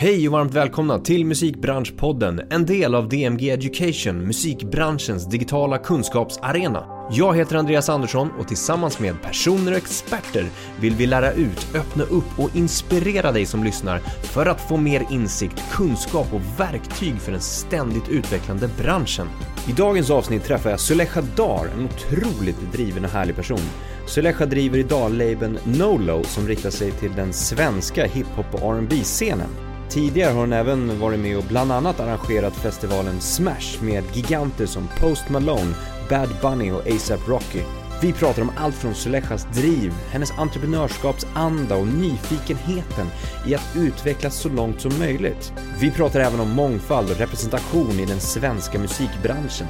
Hej och varmt välkomna till Musikbranschpodden, en del av DMG Education, musikbranschens digitala kunskapsarena. Jag heter Andreas Andersson och tillsammans med personer och experter vill vi lära ut, öppna upp och inspirera dig som lyssnar för att få mer insikt, kunskap och verktyg för den ständigt utvecklande branschen. I dagens avsnitt träffar jag Suleja Dar, en otroligt driven och härlig person. Suleja driver idag labeln Nolo som riktar sig till den svenska hiphop och rb scenen Tidigare har hon även varit med och bland annat arrangerat festivalen Smash med giganter som Post Malone, Bad Bunny och ASAP Rocky. Vi pratar om allt från Sulejas driv, hennes entreprenörskapsanda och nyfikenheten i att utvecklas så långt som möjligt. Vi pratar även om mångfald och representation i den svenska musikbranschen.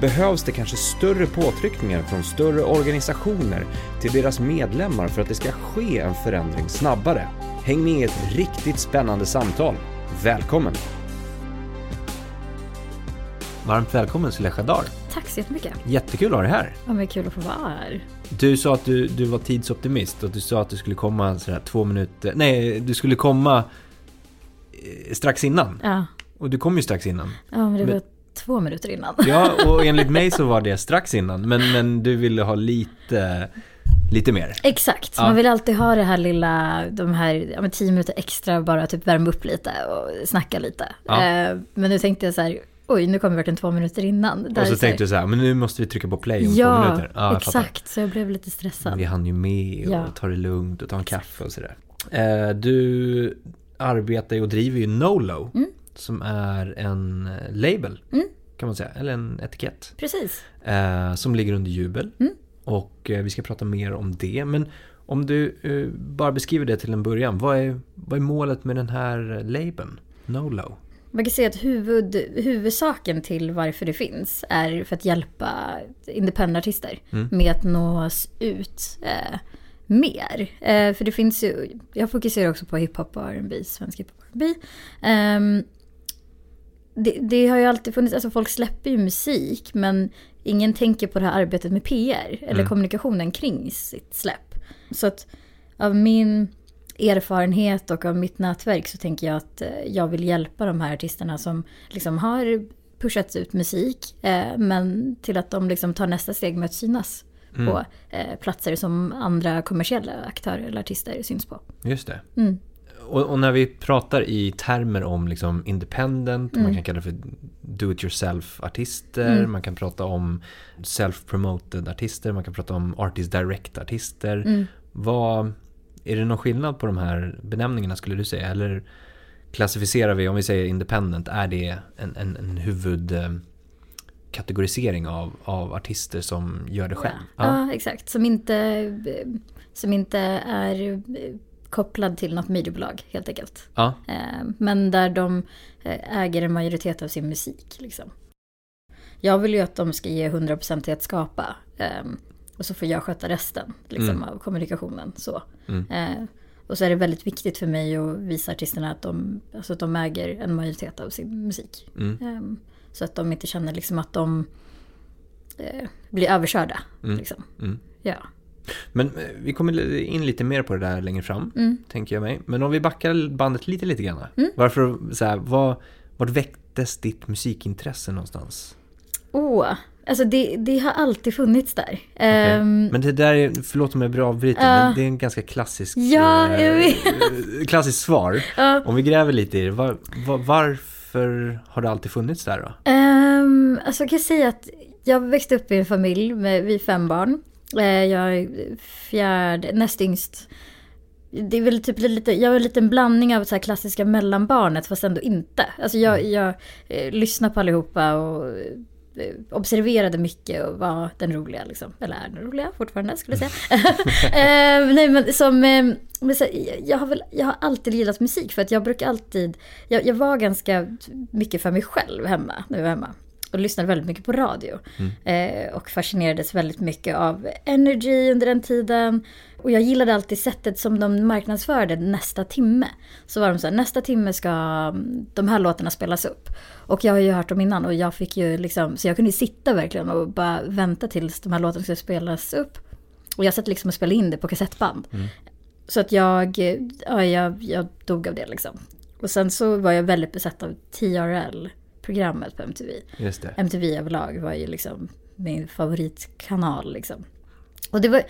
Behövs det kanske större påtryckningar från större organisationer till deras medlemmar för att det ska ske en förändring snabbare? Häng med i ett riktigt spännande samtal. Välkommen! Varmt välkommen Suleja Dar. Tack så jättemycket. Jättekul att ha dig här. Ja, men kul att få vara här. Du sa att du, du var tidsoptimist och du sa att du skulle komma sådär två minuter, nej du skulle komma eh, strax innan. Ja. Och du kom ju strax innan. Ja, men det var men, två minuter innan. Ja, och enligt mig så var det strax innan. Men, men du ville ha lite Lite mer. Exakt, ja. man vill alltid ha det här lilla, de här ja, tio minuter extra bara typ värma upp lite och snacka lite. Ja. Eh, men nu tänkte jag så här, oj nu kommer vi verkligen två minuter innan. och så, så tänkte du så här, men nu måste vi trycka på play om ja, två minuter. Ja, exakt, så jag blev lite stressad. Vi hann ju med och ja. ta det lugnt och ta en kaffe och sådär. Eh, du arbetar ju och driver ju Nolo, mm. som är en label. Mm. Kan man säga, eller en etikett. Precis. Eh, som ligger under Jubel. Mm. Och eh, vi ska prata mer om det. Men om du eh, bara beskriver det till en början. Vad är, vad är målet med den här labeln? Nolo? Man kan säga att huvud, huvudsaken till varför det finns är för att hjälpa independent-artister mm. med att nås ut eh, mer. Eh, för det finns ju, jag fokuserar också på hiphop och R&B, svensk hiphop och R&B. Um, det, det, har ju alltid funnits, alltså folk släpper ju musik men ingen tänker på det här arbetet med PR eller mm. kommunikationen kring sitt släpp. Så att av min erfarenhet och av mitt nätverk så tänker jag att eh, jag vill hjälpa de här artisterna som liksom har pushats ut musik eh, men till att de liksom tar nästa steg med att synas mm. på eh, platser som andra kommersiella aktörer eller artister syns på. Just det. Mm. Och, och, när vi pratar i termer om liksom independent, mm. man kan kalla det för do it yourself-artister, mm. man kan prata om self-promoted artister, man kan prata om artist direct-artister. Mm. Vad, är det någon skillnad på de här benämningarna skulle du säga? Eller klassificerar vi, om vi säger independent, är det en, en, en huvudkategorisering av, av artister som gör det själv? Ja, ja. ja exakt. Som inte, som inte är kopplad till något mediebolag helt enkelt. Ja. Eh, men där de eh, äger en majoritet av sin musik. Liksom. Jag vill ju att de ska ge 100% till att skapa. Ehm, och så får jag sköta resten liksom, mm. av kommunikationen. Så. Mm. Eh, och så är det väldigt viktigt för mig att visa artisterna att de, alltså att de äger en majoritet av sin musik. Mm. Ehm, så att de inte känner liksom att de blir överkörda. Mm. Liksom. Mm. Ja. Men eh, vi kommer in lite mer på det där längre fram, mm. tänker jag mig. Men om vi backar bandet lite, lite grann. Mm. Varför, så här, var, vart väcktes ditt musikintresse någonstans? Åh, oh, alltså det, det har alltid funnits där. Okay. Um, men det där är, förlåt om jag avbryter, uh, men det är en ganska klassisk, ja, eh, klassisk svar. Uh, om vi gräver lite i det, var, var, varför har det alltid funnits där då? Um, alltså jag kan säga att jag växte upp i en familj med vi fem barn. Eh, jag är fjärde, näst yngst. Det är väl typ lite, jag är en liten blandning av så klassiska mellanbarnet fast ändå inte. Alltså jag, mm. jag eh, lyssnar på allihopa och eh, observerade mycket och var den roliga liksom. Eller är den roliga fortfarande skulle jag säga. eh, nej men som, eh, men så, jag, har väl, jag har alltid gillat musik för att jag brukar alltid, jag, jag var ganska mycket för mig själv hemma när vi var hemma och lyssnade väldigt mycket på radio. Mm. Eh, och fascinerades väldigt mycket av Energy under den tiden. Och jag gillade alltid sättet som de marknadsförde nästa timme. Så var de så här, nästa timme ska mm, de här låtarna spelas upp. Och jag har ju hört dem innan och jag fick ju liksom, så jag kunde sitta verkligen och bara vänta tills de här låtarna skulle spelas upp. Och jag satt liksom och spelade in det på kassettband. Mm. Så att jag, ja, jag, jag dog av det liksom. Och sen så var jag väldigt besatt av TRL-programmet på MTV. Just det. MTV överlag var ju liksom min favoritkanal liksom. Och det var,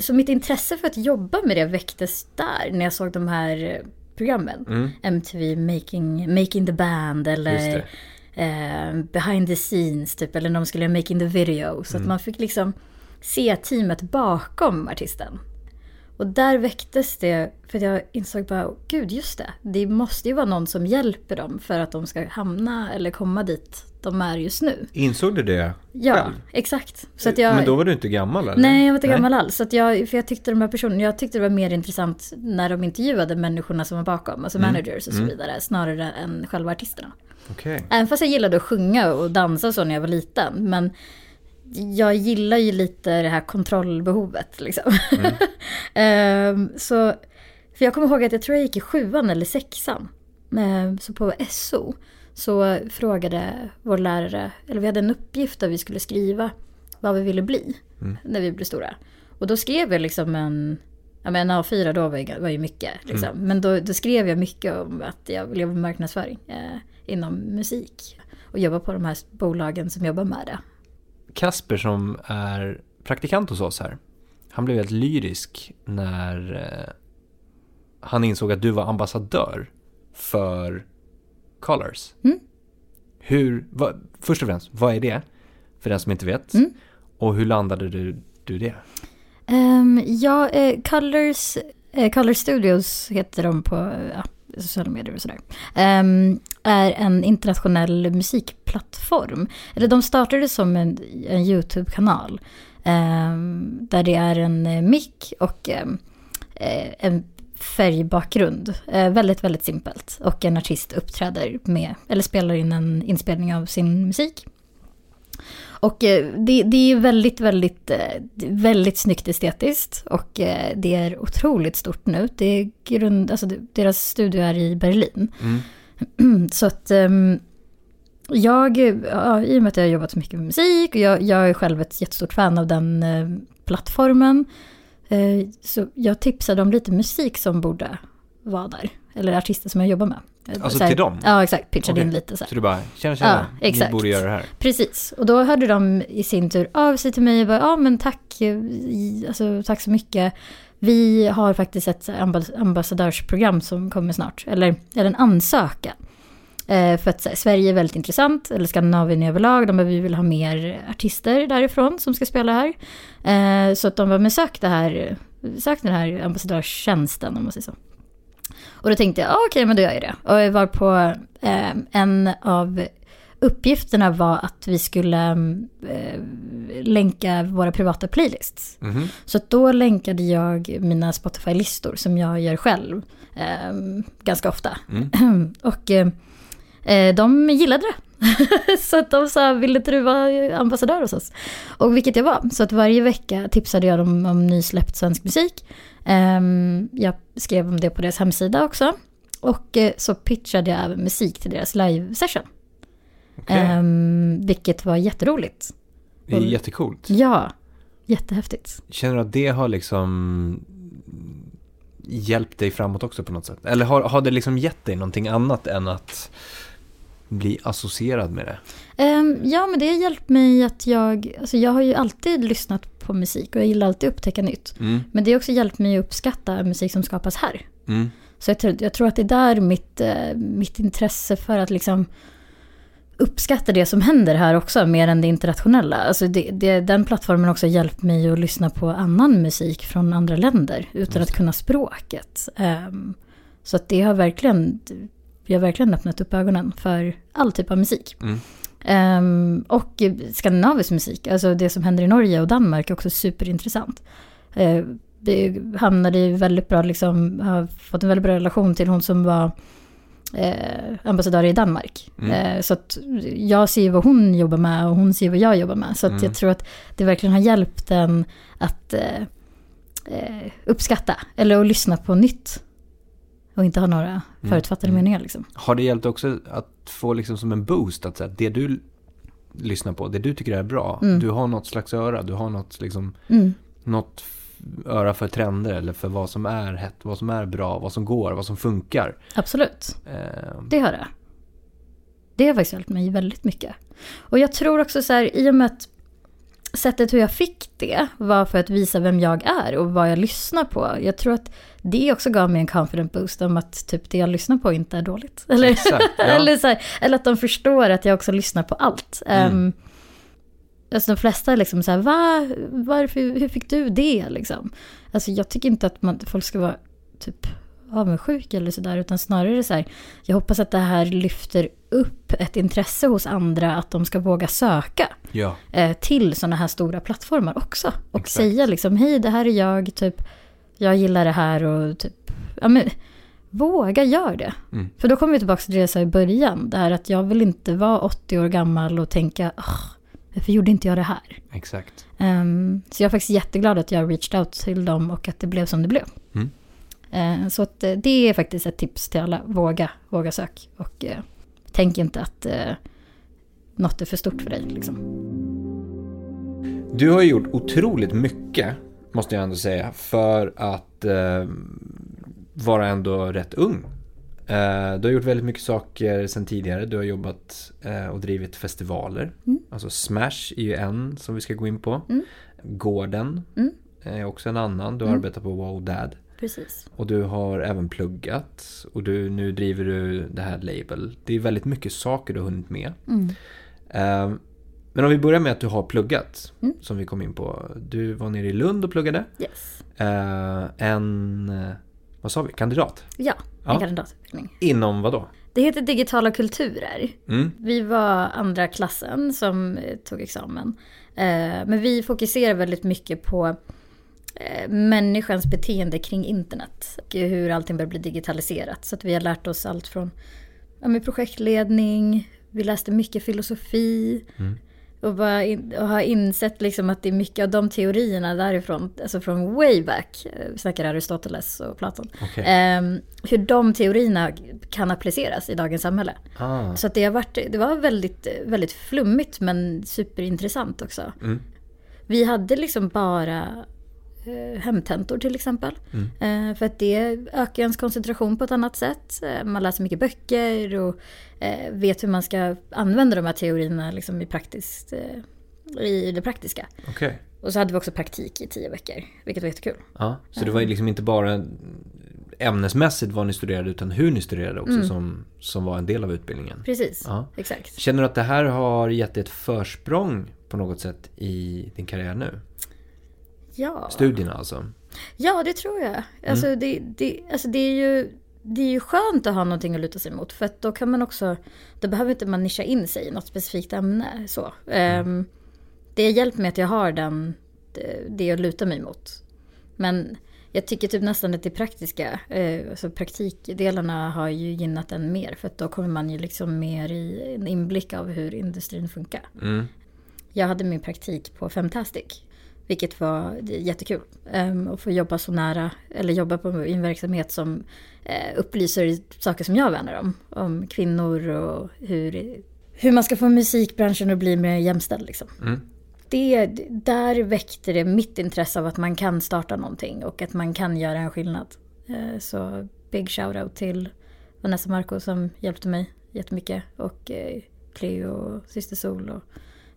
så mitt intresse för att jobba med det väcktes där när jag såg de här programmen. Mm. MTV Making, Making the Band eller eh, Behind the Scenes typ. Eller när de skulle göra Making the Video. Så att man fick liksom se teamet bakom artisten. Och där väcktes det, för jag insåg bara, "Åh, gud just det. Det måste ju vara någon som hjälper dem för att de ska hamna eller komma dit de är just nu. Insåg du det Ja, själv? exakt. Så att jag, Men då var du inte gammal eller? Nej, jag var inte gammal alls. Så att jag, för jag tyckte de här personerna, jag tyckte det var mer intressant när de intervjuade människorna som var bakom, alltså managers och så vidare, snarare än själva artisterna. Okej. Även fast jag gillade att sjunga och dansa och så när jag var liten, men jag gillar ju lite det här kontrollbehovet liksom. Ehm, så, för jag kommer ihåg att jag tror jag gick i sjuan eller sexan, Ehm, så på SO, så frågade vår lärare, eller vi hade en uppgift där vi skulle skriva vad vi ville bli när vi blev stora. Och då skrev jag liksom en, ja men en A4 då var ju, var ju mycket liksom. Men då, då skrev jag mycket om att jag ville jobba med marknadsföring eh, inom musik. Och jobba på de här bolagen som jobbar med det. Kasper som är praktikant hos oss här. Han blev helt lyrisk när eh, han insåg att du var ambassadör för Colors. Mm. Hur, vad, först och främst, vad är det? För den som inte vet. Mm. Och hur landade du, du det? Um, ja, eh, Colors, eh, Color Studios heter de på eh, ja, sociala medier och sådär. Ehm, är en internationell musikplattform. Eller de startade som en, en YouTube-kanal. Ehm, där det är en eh, mick och ehm, eh, en färgbakgrund. Eh, väldigt, väldigt simpelt. Och en artist uppträder med, eller spelar in en inspelning av sin musik. Och eh, det, det är väldigt, väldigt, eh, väldigt snyggt estetiskt. Och eh, det är otroligt stort nu. Det är grund, alltså deras studio är i Berlin. Mm. Så att ehm, jag, ja, i och med att jag har jobbat så mycket med musik och jag, jag är själv ett jättestort fan av den plattformen. Så jag tipsade om lite musik som borde vara där. Eller artister som jag jobbar med. Alltså Så här- till dem? Ja, exakt. Pitchade in Okej. lite så här. Så du bara, tjena tjena, Ja, ni exakt. borde göra det här. Precis, och då hörde de i sin tur av sig till mig och bara, ja men tack, eh, alltså, tack så mycket. Vi har faktiskt ett ambas- ambassadörsprogram som kommer snart, eller, eller en ansökan. Eh, för att här, Sverige är väldigt intressant, eller Skandinavien överlag, de bara, vi vill ha mer artister därifrån som ska spela här. Eh, så att de var men sök det här, sök den här ambassadörstjänsten om man säger så. Och då tänkte jag, ah, okej men då gör jag det. Och jag var på eh, en av uppgifterna var att vi skulle eh, länka våra privata playlists. Mhm. Så då länkade jag mina Spotify-listor som jag gör själv eh, ganska ofta. Mm. Och eh, de gillade det. så att de sa, vill inte du vara ambassadör hos oss? Och vilket jag var. Så att varje vecka tipsade jag dem om nysläppt svensk musik. Ehm, jag skrev om det på deras hemsida också. Och eh, så pitchade jag även musik till deras live-session. Okej. Ehm, vilket var jätteroligt. Det är jättecoolt. Ja, jättehäftigt. Känner du att det har liksom hjälpt dig framåt också på något sätt? Eller har, har det liksom gett dig någonting annat än att bli associerad med det? Ehm, ja, men det har hjälpt mig att jag, alltså jag har ju alltid lyssnat på musik och jag gillar alltid att upptäcka nytt. Mm. Men det har också hjälpt mig att uppskatta musik som skapas här. Mm. Så jag tror, jag tror att det är där mitt, eh, mitt intresse för att liksom uppskatta det som händer här också, mer än det internationella. Alltså det, det, den plattformen har också hjälpt mig att lyssna på annan musik från andra länder utan att kunna språket. Ehm, så att det har verkligen, vi har verkligen öppnat upp ögonen för all typ av musik. Mm. Ehm, och skandinavisk musik, alltså det som händer i Norge och Danmark är också superintressant. Uh, det hamnade i väldigt bra, liksom, har fått en väldigt bra relation till hon som var eh, ambassadör i Danmark. Mm. Eh, så att jag ser vad hon jobbar med och hon ser vad jag jobbar med. Så att Mm. jag tror att det verkligen har hjälpt en att eh, eh, uppskatta eller att lyssna på nytt. Och inte ha några förutfattade Mm. meningar liksom. Har det hjälpt också att få liksom som en boost att säga, det du lyssnar på, det du tycker är bra, Mm. du har något slags öra, du har något liksom, Mm. något öra för trender eller för vad som är hett, vad som är bra, vad som går, vad som funkar. Absolut. Eh, Det har det. Det har faktiskt hjälpt mig väldigt mycket. Och jag tror också så här, i och med att sättet hur jag fick det var för att visa vem jag är och vad jag lyssnar på. Jag tror att det också gav mig en confident boost om att typ det jag lyssnar på inte är dåligt. Eller, Exakt, ja. eller, så här, eller att de förstår att jag också lyssnar på allt. Mm. Um, alltså de flesta är liksom så här, Va? Varför, hur fick du det liksom? Alltså jag tycker inte att man, folk ska vara typ avundsjuka eller sådär, utan snarare så här, jag hoppas att det här lyfter upp ett intresse hos andra att de ska våga söka ja, eh, till sådana här stora plattformar också. Och Exakt. säga liksom, hej det här är jag, typ, jag gillar det här och typ, ja men, våga gör det. Mm. För då kommer vi tillbaka till det jag sa i början, det här att jag vill inte vara 80 år gammal och tänka, "Åh, varför gjorde inte jag det här? exakt. Ehm, så jag är faktiskt jätteglad att jag reached out till dem och att det blev som det blev. Mm. Eh, så att, eh, det är faktiskt ett tips till alla, våga, våga sök. Och eh, tänk inte att något är för stort för dig. Liksom. Du har gjort otroligt mycket, måste jag ändå säga, för att eh, vara ändå rätt ung. Eh, du har gjort väldigt mycket saker sedan tidigare. Du har jobbat eh, och drivit festivaler. Mm. Alltså Smash är ju en som vi ska gå in på. Mm. Gården Mm. är också en annan. Du har Mm. arbetat på Wow Dad. Precis. Och du har även pluggat. Och du, nu driver du det här label. Det är väldigt mycket saker du har hunnit med. Mm. Eh, Men om vi börjar med att du har pluggat, Mm. som vi kom in på. Du var nere i Lund och pluggade. Yes. Eh, en, vad sa vi, kandidat? Ja, en Ja. kandidatutbildning. Inom vad då? Det heter digitala kulturer. Mm. Vi var andra klassen som eh, tog examen. Eh, men vi fokuserar väldigt mycket på människans beteende kring internet. Och hur allting börjar bli digitaliserat. Så att vi har lärt oss allt från ja, projektledning, vi läste mycket filosofi. Mm. Och, bara in, och har insett liksom att det är mycket av de teorierna därifrån, alltså från way back, eh, vi snackar Aristoteles och Platon. Okej. Ehm, hur de teorierna kan appliceras i dagens samhälle. Ah. Så att det, har varit, det var väldigt, väldigt flummigt men superintressant också. Mm. Vi hade liksom bara eh, hemtentor till exempel. Mm. Eh, för att det ökar ens koncentration på ett annat sätt. Eh, man läser mycket böcker och eh, vet hur man ska använda de här teorierna liksom i, praktiskt, eh, i det praktiska. Okej. Och så hade vi också praktik i tio veckor, vilket var jättekul. Ja, så det var liksom inte bara ämnesmässigt vad ni studerade utan hur ni studerade också Mm. som, som var en del av utbildningen. Precis, Ja. exakt. Känner du att det här har gett dig ett försprång på något sätt i din karriär nu? Ja. Studierna alltså? Ja, det tror jag. Alltså, det, det, alltså det, är ju, det är ju skönt att ha någonting att luta sig mot. För att då kan man också, då behöver inte man nischa in sig i något specifikt ämne. Så. Ehm, det har hjälpt mig att jag har den, det, det att luta mig mot. Men jag tycker typ nästan att det praktiska, eh, alltså praktikdelarna har ju gynnat en mer. För att då kommer man ju liksom mer i en inblick av hur industrin funkar. Mm. Jag hade min praktik på Femtastic. Vilket var jättekul. Um, att få jobba så nära, eller jobba på i en verksamhet som eh, upplyser saker som jag värnar om. Om kvinnor och hur, hur man ska få musikbranschen att bli mer jämställd. Liksom. Mm. Det, där väckte det mitt intresse av att man kan starta någonting och att man kan göra en skillnad. Eh, så big shout-out till Vanessa Marco som hjälpte mig jättemycket. Och eh, Cleo och Syster Sol. Och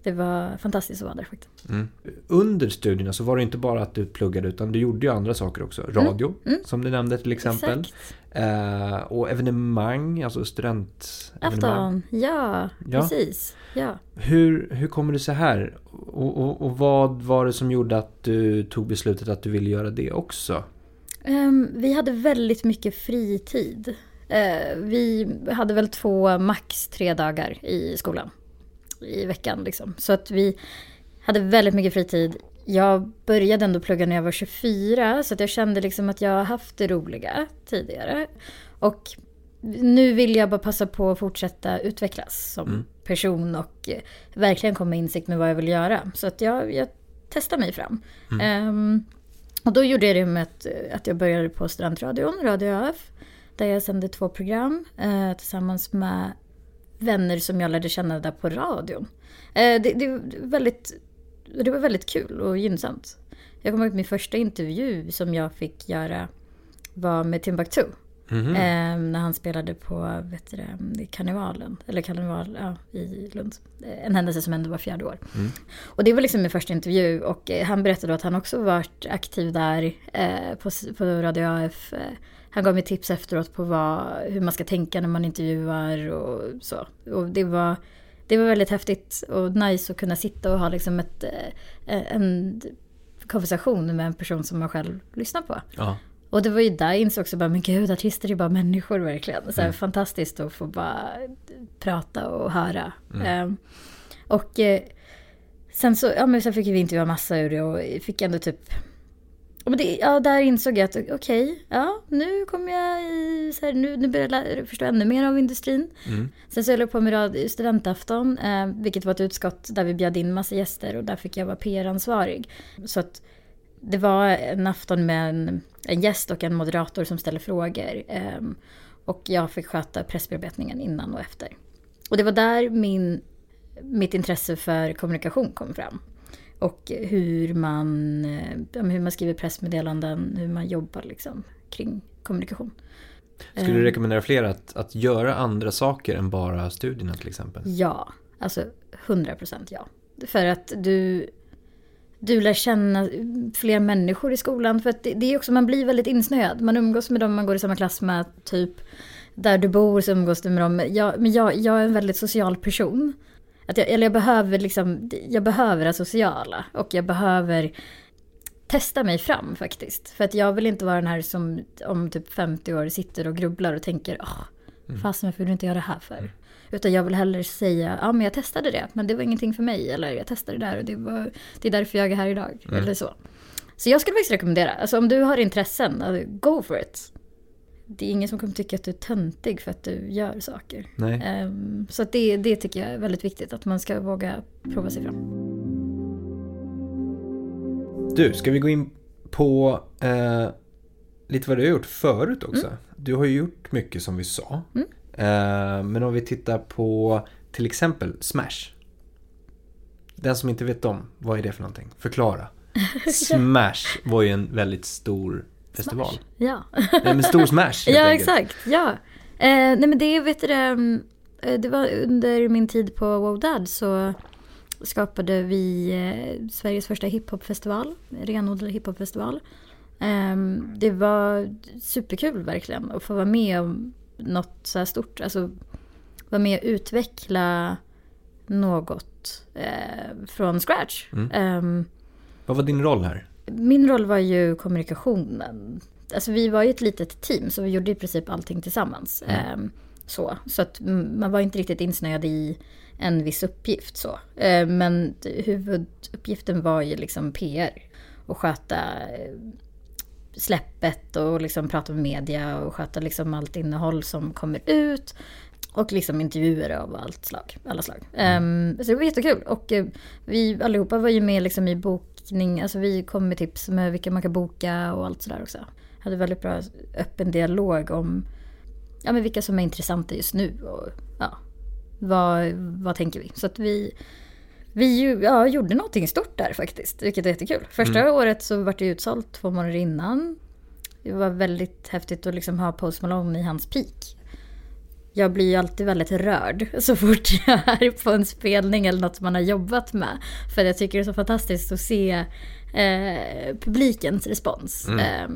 det var fantastiskt att vara där faktiskt. Mm. Under studierna så var det inte bara att du pluggade utan du gjorde ju andra saker också. Radio, mm. som du nämnde till exempel. Eh, och evenemang, alltså studentevenemang. Afton, ja, Ja. precis. Ja. Hur, hur kommer det sig här? Och, och, och vad var det som gjorde att du tog beslutet att du ville göra det också? Ehm, vi hade väldigt mycket fritid. Eh, vi hade väl två, max tre dagar i skolan. I veckan liksom. Så att vi hade väldigt mycket fritid. Jag började ändå plugga när jag var 24 så att jag kände liksom att jag haft det roliga tidigare. Och nu vill jag bara passa på att fortsätta utvecklas som Mm. person och eh, verkligen komma insikt med vad jag vill göra. Så att jag, jag testar mig fram. Ehm, och då gjorde jag det med att, att jag började på studentradion, Radio ÖF. Där jag sände två program eh, tillsammans med vänner som jag lärde känna där på radion. Eh, det, det, var väldigt, det var väldigt kul och gynnsamt. Jag kommer ihåg min första intervju som jag fick göra var med Timbuktu. Mhm. Eh, när han spelade på vet du karnevalen, eller karneval ja, i Lund. Eh, En händelse som ändå var fjärde år. Mm. Och det var liksom min första intervju och han berättade att han också varit aktiv där eh, på, på Radio AF. Han gav mig tips efteråt på vad, hur man ska tänka när man intervjuar och så. Och det var, det var väldigt häftigt och nice att kunna sitta och ha liksom ett, eh, en konversation med en person som man själv lyssnar på. Ja. Och det var ju där jag insåg också bara, men gud, artister är bara människor verkligen. Så här, Fantastiskt att få bara prata och höra. Ehm, och eh, sen så, ja men sen fick vi intervjua massa ur det och fick ändå typ men det, ja, där insåg jag att okej, ja, nu kommer jag i, så här, nu, nu börjar jag förstå ännu mer av industrin. Mm. Sen så höll jag på med studentafton, eh, vilket var ett utskott där vi bjöd in massa gäster och där fick jag vara PR-ansvarig. Så att det var en afton med en, en gäst och en moderator som ställer frågor. Eh, och jag fick sköta pressbearbetningen innan och efter. Och det var där min, mitt intresse för kommunikation kom fram. Och hur man, eh, hur man skriver pressmeddelanden, hur man jobbar liksom kring kommunikation. Skulle du Eh, rekommendera fler att, att göra andra saker än bara studierna till exempel? Ja, alltså 100% ja. För att du, du lär känna fler människor i skolan. För att det, det är också, man blir väldigt insnöad. Man umgås med dem man går i samma klass med, typ. Där du bor så umgås du med dem. Jag, men jag, jag är en väldigt social person. Att jag, eller jag behöver liksom, jag behöver det sociala. Och jag behöver testa mig fram faktiskt. För att jag vill inte vara den här som om typ 50 år sitter och grubblar och tänker åh, fasen varför vill du inte göra det här för? Utan jag vill hellre säga, ja men jag testade det, men det var ingenting för mig. Eller jag testade det där och det, var, det är därför jag är här idag. Eller så. Så jag skulle faktiskt rekommendera, alltså om du har intressen, alltså, go for it. Det är ingen som kommer tycka att du är töntig för att du gör saker. Nej. Ehm, så det, det tycker jag är väldigt viktigt, att man ska våga prova sig fram. Du, ska vi gå in på eh, lite vad du har gjort förut också? Du har ju gjort mycket som vi sa. Mm. Eh, men om vi tittar på till exempel Smash. Den som inte vet om, vad är det för någonting? Förklara. Smash var ju en väldigt stor festival. Ja. Nej, men stor Smash helt Ja, enkelt. exakt. Ja. Eh, nej men det, vet du det, mm, eh, det var under min tid på Wow Dad så skapade vi eh, Sveriges första hiphopfestival, renodlad hiphopfestival. Eh, det var superkul verkligen att få vara med om något så här stort, alltså vara med och utveckla något eh, från scratch. Mm. Ehm, Vad var din roll här? Min roll var ju kommunikationen. Alltså vi var ju ett litet team så vi gjorde i princip allting tillsammans. Ehm, så så att mm, man var inte riktigt insnöad i en viss uppgift så. Ehm, men huvuduppgiften var ju liksom PR. Och sköta eh, släppet och liksom prata med media och sköta liksom allt innehåll som kommer ut. Och liksom intervjuer av allt slag, alla slag. Ehm, så det var jättekul. Och eh, vi allihopa var ju med liksom i bokning, alltså vi kom med tips med vilka man kan boka och allt sådär också. Hade väldigt bra öppen dialog om ja, men vilka som är intressanta just nu och ja, vad, vad tänker vi? Så att vi, vi ja, gjorde någonting stort där faktiskt, vilket är jättekul. Första året så var det utsålt två månader innan. Det var väldigt häftigt att liksom ha Post Malone i hans peak. Jag blir ju alltid väldigt rörd så fort jag är på en spelning eller något man har jobbat med. För jag tycker det är så fantastiskt att se eh, publikens respons. Eh,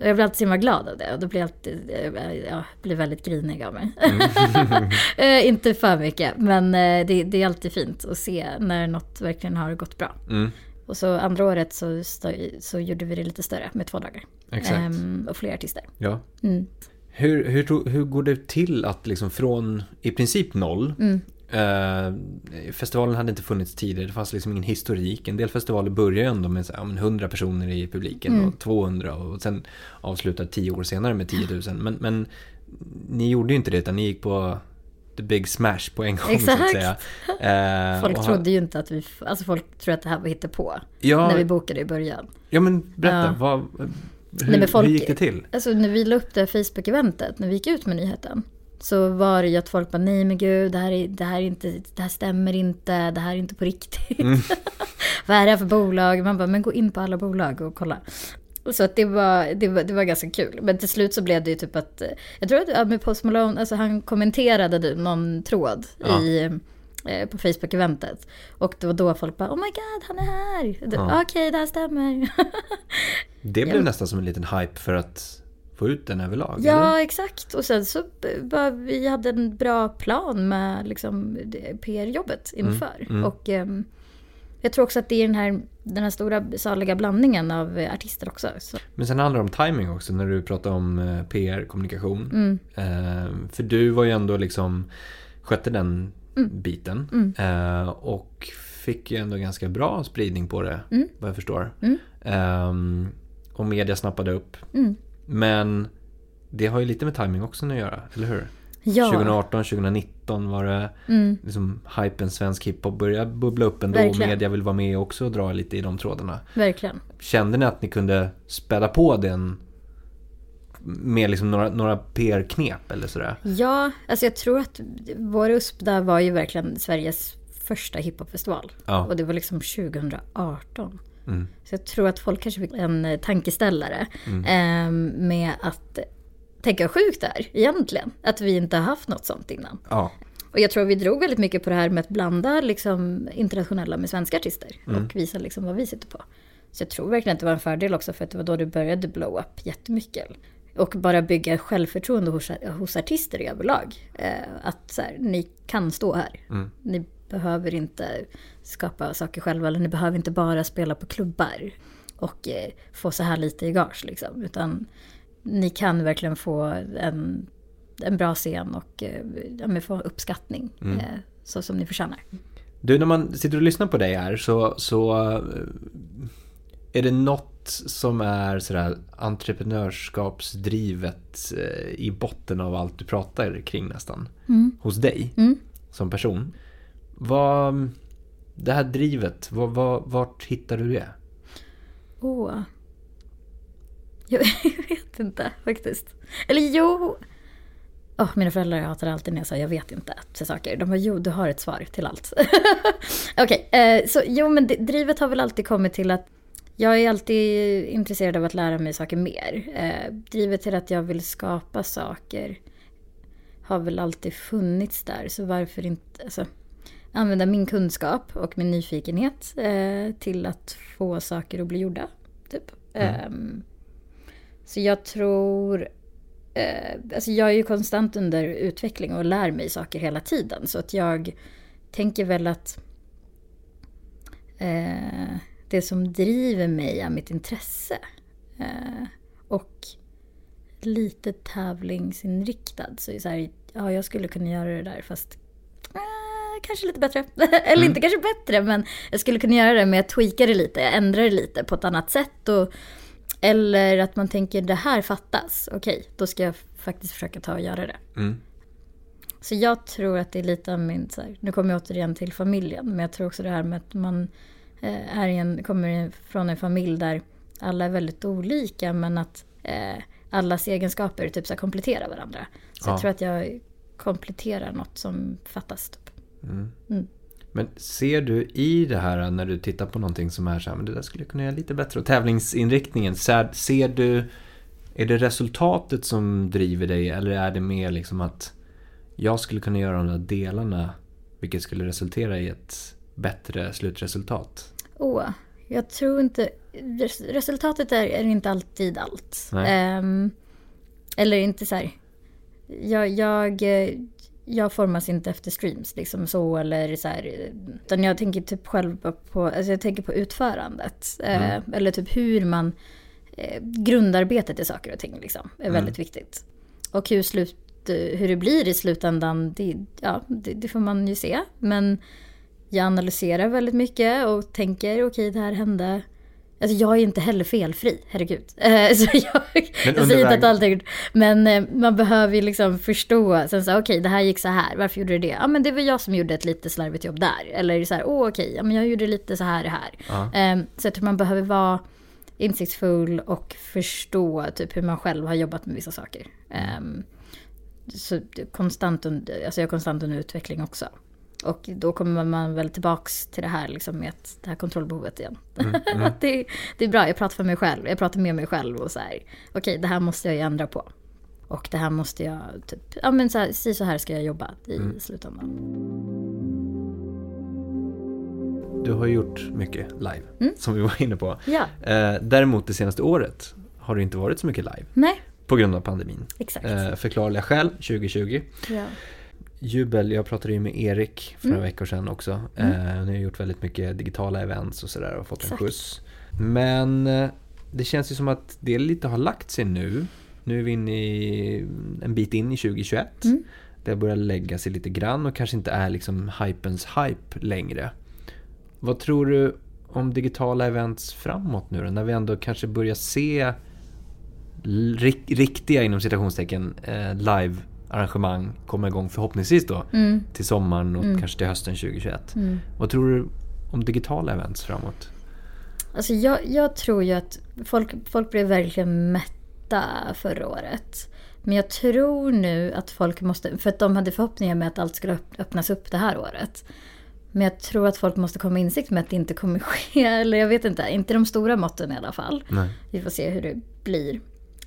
och jag blir alltid så himla glad av det och då blir jag alltid, eh, jag blir väldigt grinig av mig. eh, inte för mycket men eh, det, det är alltid fint att se när något verkligen har gått bra. Mm, Och så andra året så, så gjorde vi det lite större med två dagar. exakt. Ehm, och fler artister. Ja. Mm. Hur, hur, hur går det till att liksom från i princip noll Mm. eh, Festivalen hade inte funnits tidigare, det fanns liksom ingen historik. En del festivaler börjar ju ändå med så här, ja, men 100 personer i publiken Mm. och 200 och sen avslutar 10 år senare med 10 000. Men, men ni gjorde ju inte det utan ni gick på the big smash på en gång så att Exakt. säga. Eh, Folk trodde ju inte att vi, alltså folk tror att det här var hittepå. ja, När vi bokade i början. ja men berätta, Ja. vad, hur, Nej, folk- hur gick det till? Alltså när vi la upp det här Facebook-eventet, när vi gick ut med nyheten. så var det ju att folk bara nej men gud det här, är, det här, är inte, det här stämmer inte, det här är inte på riktigt. Mm. Vad är det här för bolag? Man bara men gå in på alla bolag och kolla. Så att det var, det, var, det var ganska kul. Men till slut så blev det ju typ att, jag tror att med Post Malone, alltså han kommenterade du någon tråd Ja. i, eh, på Facebook-eventet. Och det var då folk bara oh my god han är här. Ja. Okej det här stämmer. Det blev Ja. nästan som en liten hype för att få ut den överlag. eller? Ja, exakt. Och sen så bara, vi hade en bra plan med liksom, PR-jobbet inför. mm. Och ehm, jag tror också att det är den här, den här stora saliga blandningen av eh, artister också. Så, Men sen handlar det om timing också när du pratar om eh, PR, kommunikation. mm, Eh, för du var ju ändå liksom, skötte den Mm. biten. Mm. Eh, och fick ju ändå ganska bra spridning på det, Mm. vad jag förstår. Ehm, och media snappade upp. mm. Men det har ju lite med timing också att göra, eller hur? Ja, 2018, 2019 var det mm, liksom hypen svensk hiphop började bubbla upp ändå och Verkligen. media vill vara med också och dra lite i de trådarna. verkligen. Kände ni att ni kunde späda på den med liksom några, några PR-knep eller sådär? Ja, alltså jag tror att vår USP där var ju verkligen Sveriges första hiphopfestival. Ja. Och det var liksom 2018. Mm. Så jag tror att folk kanske fick en eh, tankeställare Mm. eh, med att tänka sjukt det är egentligen. Att vi inte har haft något sånt innan. Ja. Och jag tror vi drog väldigt mycket på det här med att blanda liksom, internationella med svenska artister. Mm. Och visa liksom vad vi sitter på. Så jag tror verkligen att det var en fördel också för att det var då det började blow up jättemycket. Och bara bygga självförtroende hos, hos artister i överlag. Eh, att så här, ni kan stå här. Mm. Ni behöver inte skapa saker själva. Eller ni behöver inte bara spela på klubbar. Och eh, få så här lite i gage liksom. Utan ni kan verkligen få en, en bra scen och eh, ja, få uppskattning. Mm. Eh, så som ni förtjänar. Du, när man sitter och lyssnar på dig här så, så eh, är det något som är sådär entreprenörskapsdrivet eh, i botten av allt du pratar kring nästan? Mm. Hos dig Mm. som person. Vad, det här drivet, vad, vad, vart hittar du det? Åh. Jag vet inte faktiskt. Eller jo. Åh, mina föräldrar hatade alltid när jag sa jag vet inte till saker. De bara jo, du har ett svar till allt. Okej, eh, så jo men det, drivet har väl alltid kommit till att jag är alltid intresserad av att lära mig saker mer. Eh, drivet till att jag vill skapa saker har väl alltid funnits där. Så varför inte alltså, använda min kunskap och min nyfikenhet eh, till att få saker att bli gjorda. Typ. Ehm, så jag tror... Eh, alltså jag är ju konstant under utveckling och lär mig saker hela tiden. Så att jag tänker väl att eh, det som driver mig är mitt intresse. Eh, och lite tävlingsinriktad. Så, så här, ja, jag skulle kunna göra det där fast eh, kanske lite bättre. Eller Mm. inte kanske bättre, men jag skulle kunna göra det med att tweaka det lite, ändra det lite på ett annat sätt. Och, eller att man tänker det här fattas, okej, då ska jag faktiskt försöka ta och göra det. Mm. Så jag tror att det är lite av min, så här, nu kommer jag återigen till familjen, men jag tror också det här med att man är i en, kommer från en familj där alla är väldigt olika, men att eh, allas egenskaper typ så kompletterar varandra. Så Ja. jag tror att jag kompletterar något som fattas. Typ. Mm. Mm. Men ser du i det här när du tittar på någonting som är så här, men det där skulle jag kunna göra lite bättre och tävlingsinriktningen, ser, ser du, är det resultatet som driver dig eller är det mer liksom att jag skulle kunna göra de där delarna vilket skulle resultera i ett bättre slutresultat? Åh, jag tror inte... res- Resultatet är, är inte alltid allt. Ehm, eller inte så här... Jag, jag, eh, jag formas inte efter streams liksom så eller så här. Utan jag tänker typ själv på, alltså jag tänker på utförandet. Eh, Mm. eller typ hur man... Eh, grundarbetet i saker och ting liksom är Mm. väldigt viktigt. Och hur, slut, eh, hur det blir i slutändan, det, ja, det, det får man ju se. Men jag analyserar väldigt mycket och tänker okej det här hände. Alltså jag är inte heller felfri, herregud. Eh, Så jag, Men jag säger inte att allt är gjort. Men eh, man behöver ju liksom förstå. Sen så okej det här gick så här, varför gjorde du det? Ja men det var jag som gjorde ett lite slarvigt jobb där. Eller så här, åh okej, ja men jag gjorde lite så här det här. Ja. Eh, Så jag tror man behöver vara insiktsfull och förstå typ hur man själv har jobbat med vissa saker. Eh, så konstant, under, alltså jag är konstant under utveckling också. Och då kommer man väl tillbaks till det här liksom med att, det här kontrollbehovet igen. Mm, mm. det, det, är bra, jag pratar för mig själv, jag pratar med mig själv och så här, okej okay, det här måste jag ju ändra på. Och det här måste jag, typ, ja men så här, så här ska jag jobba i mm. slutändan. Du har gjort mycket live, mm. som vi var inne på. Ja. Eh, däremot det senaste året har det inte varit så mycket live. Nej. På grund av pandemin. Exakt. Eh, förklarliga skäl, 2020. Ja. Jubel, jag pratade ju med Erik för några mm. veckor sedan också. Mm. Eh, ni har gjort väldigt mycket digitala events och sådär och fått Exakt. en skjuts. Men eh, det känns ju som att det lite har lagt sig nu. Nu är vi inne i en bit in i 2021. Mm. Det börjar lägga sig lite grann och kanske inte är liksom hypens hype längre. Vad tror du om digitala events framåt nu då? När vi ändå kanske börjar se riktiga inom citationstecken eh, live-arrangemang komma igång förhoppningsvis då mm. till sommaren och mm. kanske till hösten 2021. Mm. Vad tror du om digitala events framåt? Alltså jag, jag tror ju att folk, folk blev verkligen mätta förra året. Men jag tror nu att folk måste, för att de hade förhoppningar med att allt skulle öppnas upp det här året. Men jag tror att folk måste komma insikt med att det inte kommer ske. Eller jag vet inte, inte de stora måtten i alla fall. Nej. Vi får se hur det blir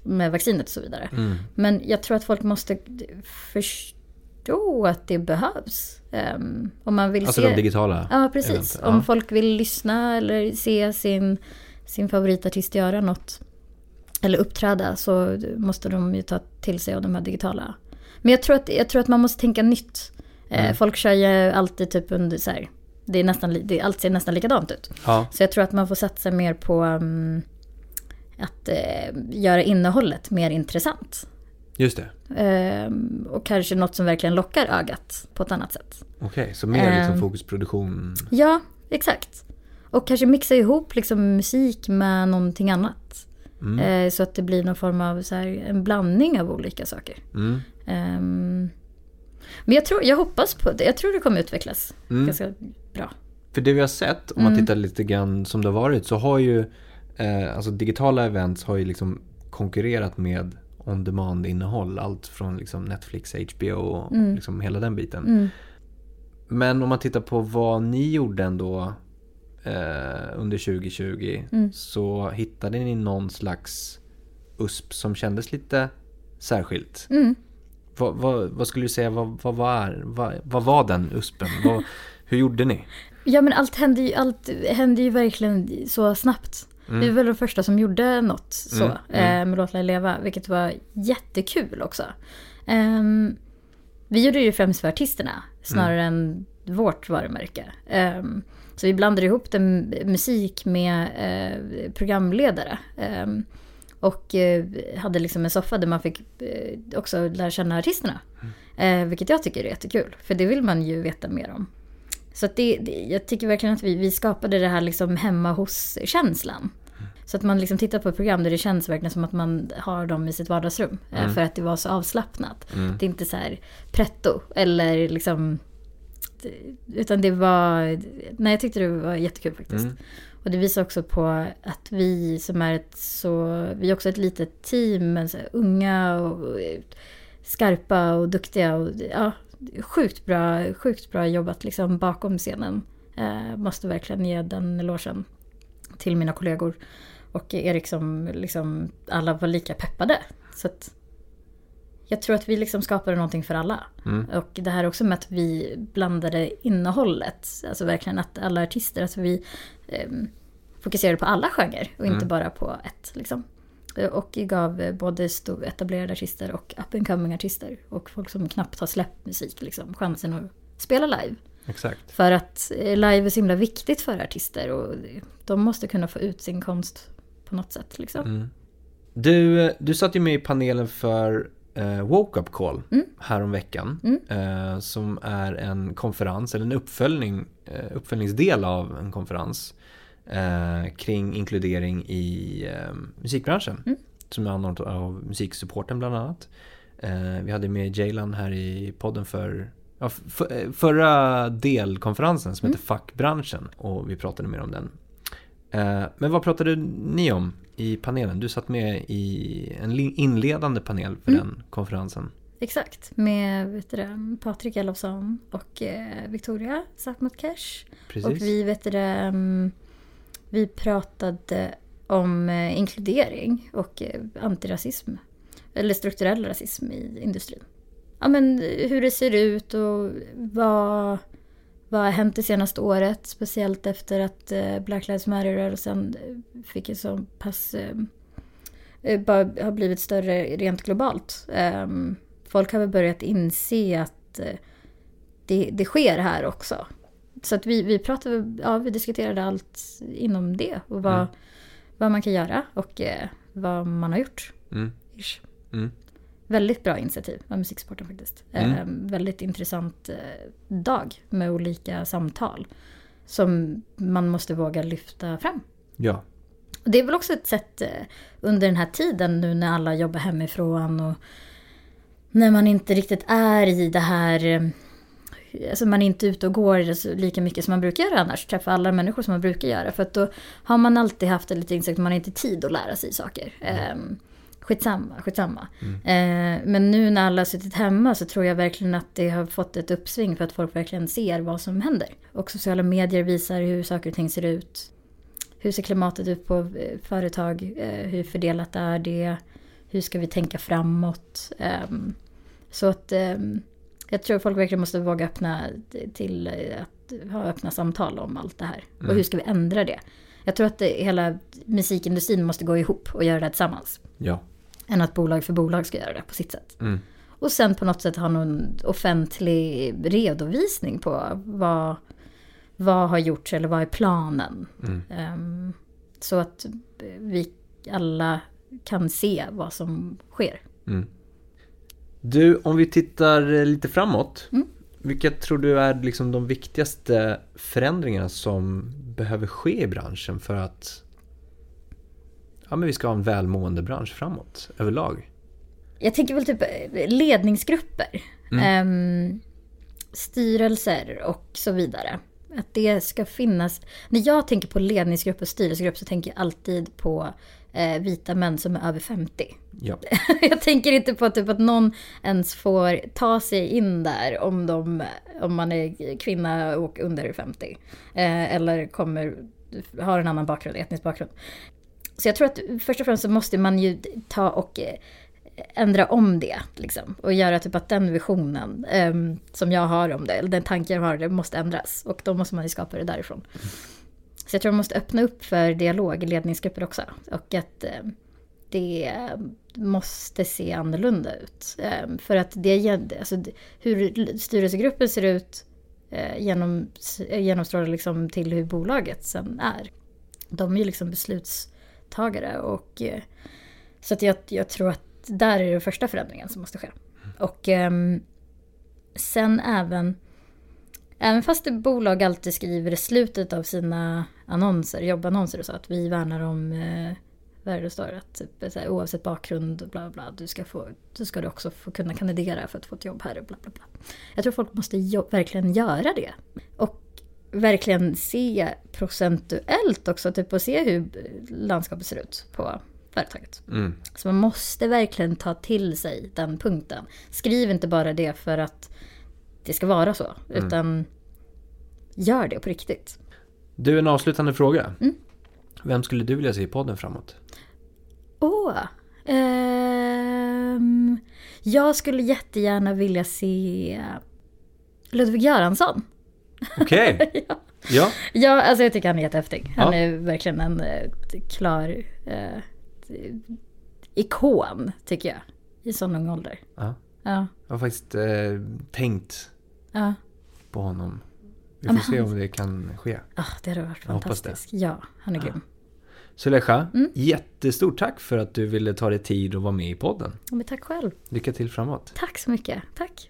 med vaccinet och så vidare. Mm. Men jag tror att folk måste förstå att det behövs. Um, om man vill alltså se... de digitala? Ja, precis. Event. Om ja. folk vill lyssna eller se sin, sin favoritartist göra något. Eller uppträda så måste de ju ta till sig av de här digitala. Men jag tror att, jag tror att man måste tänka nytt. Eh, mm. Folk kör ju alltid typ under så här, det är nästan, det, allt ser nästan likadant ut. Ja. Så jag tror att man får satsa mer på um, att uh, göra innehållet mer intressant. Just det. Uh, och kanske något som verkligen lockar ögat på ett annat sätt. Okej, okay, så mer uh, liksom ehm, fokusproduktion? Ja, exakt. Och kanske mixa ihop liksom musik med någonting annat. Mm. Eh, så att det blir någon form av så här, en blandning av olika saker. Mm. Um, men jag, tror, jag hoppas på det. Jag tror det kommer utvecklas mm. ganska bra. För det vi har sett, om man mm. tittar lite grann som det har varit, så har ju eh, alltså digitala events har ju liksom konkurrerat med on-demand innehåll. Allt från liksom Netflix, HBO och mm. liksom hela den biten. Mm. Men om man tittar på vad ni gjorde ändå eh, under 2020 mm. så hittade ni någon slags USP som kändes lite särskilt. Mm. Vad, vad, vad, skulle du säga, vad, vad, var, vad, vad var den USPen? Vad, hur gjorde ni? Ja men allt hände ju, allt hände ju verkligen så snabbt. Mm. Vi var väl de första som gjorde något så mm. Mm. Eh, med Låt leva, vilket var jättekul också. Um, vi gjorde det ju främst för artisterna snarare mm. än vårt varumärke. Um, så vi blandade ihop den musik med eh, programledare. Um, och eh, hade liksom en soffa där man fick eh, också lära känna artisterna. Mm. Vilket jag tycker är jättekul. För det vill man ju veta mer om. Så det, det, jag tycker verkligen att vi, vi skapade det här liksom hemma hos-känslan. Så att man liksom tittar på ett program där det känns verkligen som att man har dem i sitt vardagsrum. Mm. För att det var så avslappnat. Mm. Det är inte så här pretto eller liksom... Utan det var... Nej, jag tyckte det var jättekul faktiskt. Mm. Och det visar också på att vi som är ett så, vi är också ett litet team, men så unga och skarpa och duktiga och ja, sjukt bra, sjukt bra jobbat liksom bakom scenen. Eh, måste verkligen ge den elogen till mina kollegor. Och Erik som liksom, alla var lika peppade. Så att jag tror att vi liksom skapade någonting för alla. Mm. Och det här också med att vi blandade innehållet. Alltså verkligen att alla artister, alltså vi eh, fokuserade på alla genrer och inte mm. bara på ett. Liksom. Och gav både etablerade artister och up and coming artister och folk som knappt har släppt musik liksom, chansen att spela live. Exakt. För att eh, live är så himla viktigt för artister och de måste kunna få ut sin konst på något sätt. Liksom. Mm. Du, du satt ju med i panelen för eh, Woke Up Call mm. häromveckan. Mm. Eh, som är en konferens, eller en uppföljning, eh, uppföljningsdel av en konferens. Eh, kring inkludering i eh, musikbranschen. Mm. Som är anordnat av musiksupporten bland annat. Eh, vi hade med Jaylan här i podden för ja, för, förra delkonferensen som mm. heter Fackbranschen. Och vi pratade mer om den. Eh, men vad pratade ni om i panelen? Du satt med i en inledande panel för mm. den konferensen. exakt. Med vet du Patrik Elofsson och eh, Victoria. Precis. Och vi, vet du mm, vi pratade om eh, inkludering och eh, antirasism. Eller strukturell rasism i industrin. Ja men eh, hur det ser ut och vad, vad har hänt det senaste året. Speciellt efter att eh, Black Lives Matter-rörelsen eh, fick en så pass... Eh, eh, bara har blivit större rent globalt. Ehm, folk har väl börjat inse att eh, det, det sker här också. Så att vi, vi pratade, ja vi diskuterade allt inom det och vad, Mm. vad man kan göra och eh, vad man har gjort. Mm. Mm. Väldigt bra initiativ av musiksporten faktiskt. Eh, väldigt intressant eh, dag med olika samtal. Som man måste våga lyfta fram. Ja. Och det är väl också ett sätt eh, under den här tiden nu när alla jobbar hemifrån och när man inte riktigt är i det här eh, Alltså man är inte ute och går lika mycket som man brukar göra annars. Träffa alla människor som man brukar göra. För att då har man alltid haft en liten insikt man har inte tid att lära sig saker. Mm. Skitsamma, skitsamma. Eh, men nu när alla har suttit hemma så tror jag verkligen att det har fått ett uppsving för att folk verkligen ser vad som händer. Och sociala medier visar hur saker och ting ser ut. Hur ser klimatet ut på eh, företag? Eh, hur fördelat är det? Hur ska vi tänka framåt? Ehm, så att ehm, jag tror folk verkligen måste våga öppna till att ha öppna samtal om allt det här. Och hur ska vi ändra det? Jag tror att det, hela musikindustrin måste gå ihop och göra det tillsammans. Ja. Än att bolag för bolag ska göra det på sitt sätt. Mm. Och sen på något sätt ha någon offentlig redovisning på vad, vad har gjorts eller vad är planen. Mm. Ehm, så att vi alla kan se vad som sker. Mm. Du, om vi tittar eh, lite framåt. Mm. Vilka tror du är liksom de viktigaste förändringarna som behöver ske i branschen för att ja, men vi ska ha en välmående bransch framåt överlag? Jag tänker väl typ eh, ledningsgrupper. ehm, styrelser och så vidare. Att det ska finnas. När jag tänker på ledningsgrupp och styrelsegrupp så tänker jag alltid på eh, vita män som är över 50. Ja. jag tänker inte på typ att någon ens får ta sig in där om, de, om man är kvinna och under 50. Eh, eller kommer, har en annan bakgrund, etnisk bakgrund. Så jag tror att först och främst så måste man ju ta och eh, ändra om det. Liksom, och göra typ att den visionen ehm, som jag har om det, eller den tanken jag har, det måste ändras. Och då måste man ju skapa det därifrån. Så jag tror man måste öppna upp för dialog i ledningsgrupper också. Och att eh, det måste se annorlunda ut. Eh, för att det, alltså, hur styrelsegruppen ser ut eh, genom, genomstrålar liksom till hur bolaget sen är. De är ju liksom beslutstagare och så att jag, jag tror att där är den första förändringen som måste ske. Och ehm, sen även, även fast bolag alltid skriver i slutet av sina annonser, jobbannonser och så, att vi värnar om eh, vad är det det står? Att typ, här, oavsett bakgrund, bla bla, du ska, få, så ska du också få kunna kandidera för att få ett jobb här. Bla, bla, bla. Jag tror folk måste jo- verkligen göra det. Och verkligen se procentuellt också, typ och se hur landskapet ser ut på företaget. Mm. Så man måste verkligen ta till sig den punkten. Skriv inte bara det för att det ska vara så, utan gör det på riktigt. Du, en avslutande fråga. Mm. Vem skulle du vilja se i podden framåt? Åh! ehm, jag skulle jättegärna vilja se Ludvig Göransson. Okej. Ja. Ja, alltså jag tycker han är jättehäftig. Han Ja. är verkligen en eh, klar eh, ikon, tycker jag. I sån ung ålder. ja. Ja, Jag har faktiskt eh, tänkt ja. på honom. Vi Ja, får se han- om det kan ske. Ah, det hade varit fantastiskt. Ja, han är grym. Suleja, Mm. jättestort tack för att du ville ta dig tid och vara med i podden. Ja, Men tack själv. Lycka till framåt. Tack så mycket. Tack.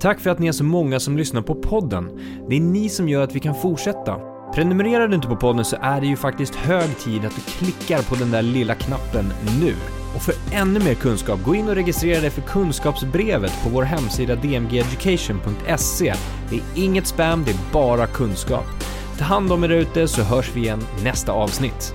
Tack för att ni är så många som lyssnar på podden. Det är ni som gör att vi kan fortsätta. Prenumererar du inte på podden så är det ju faktiskt hög tid att du klickar på den där lilla knappen nu. Och för ännu mer kunskap, gå in och registrera dig för kunskapsbrevet på vår hemsida dmgeducation.se. Det är inget spam, det är bara kunskap. Ta hand om er där ute så hörs vi igen nästa avsnitt.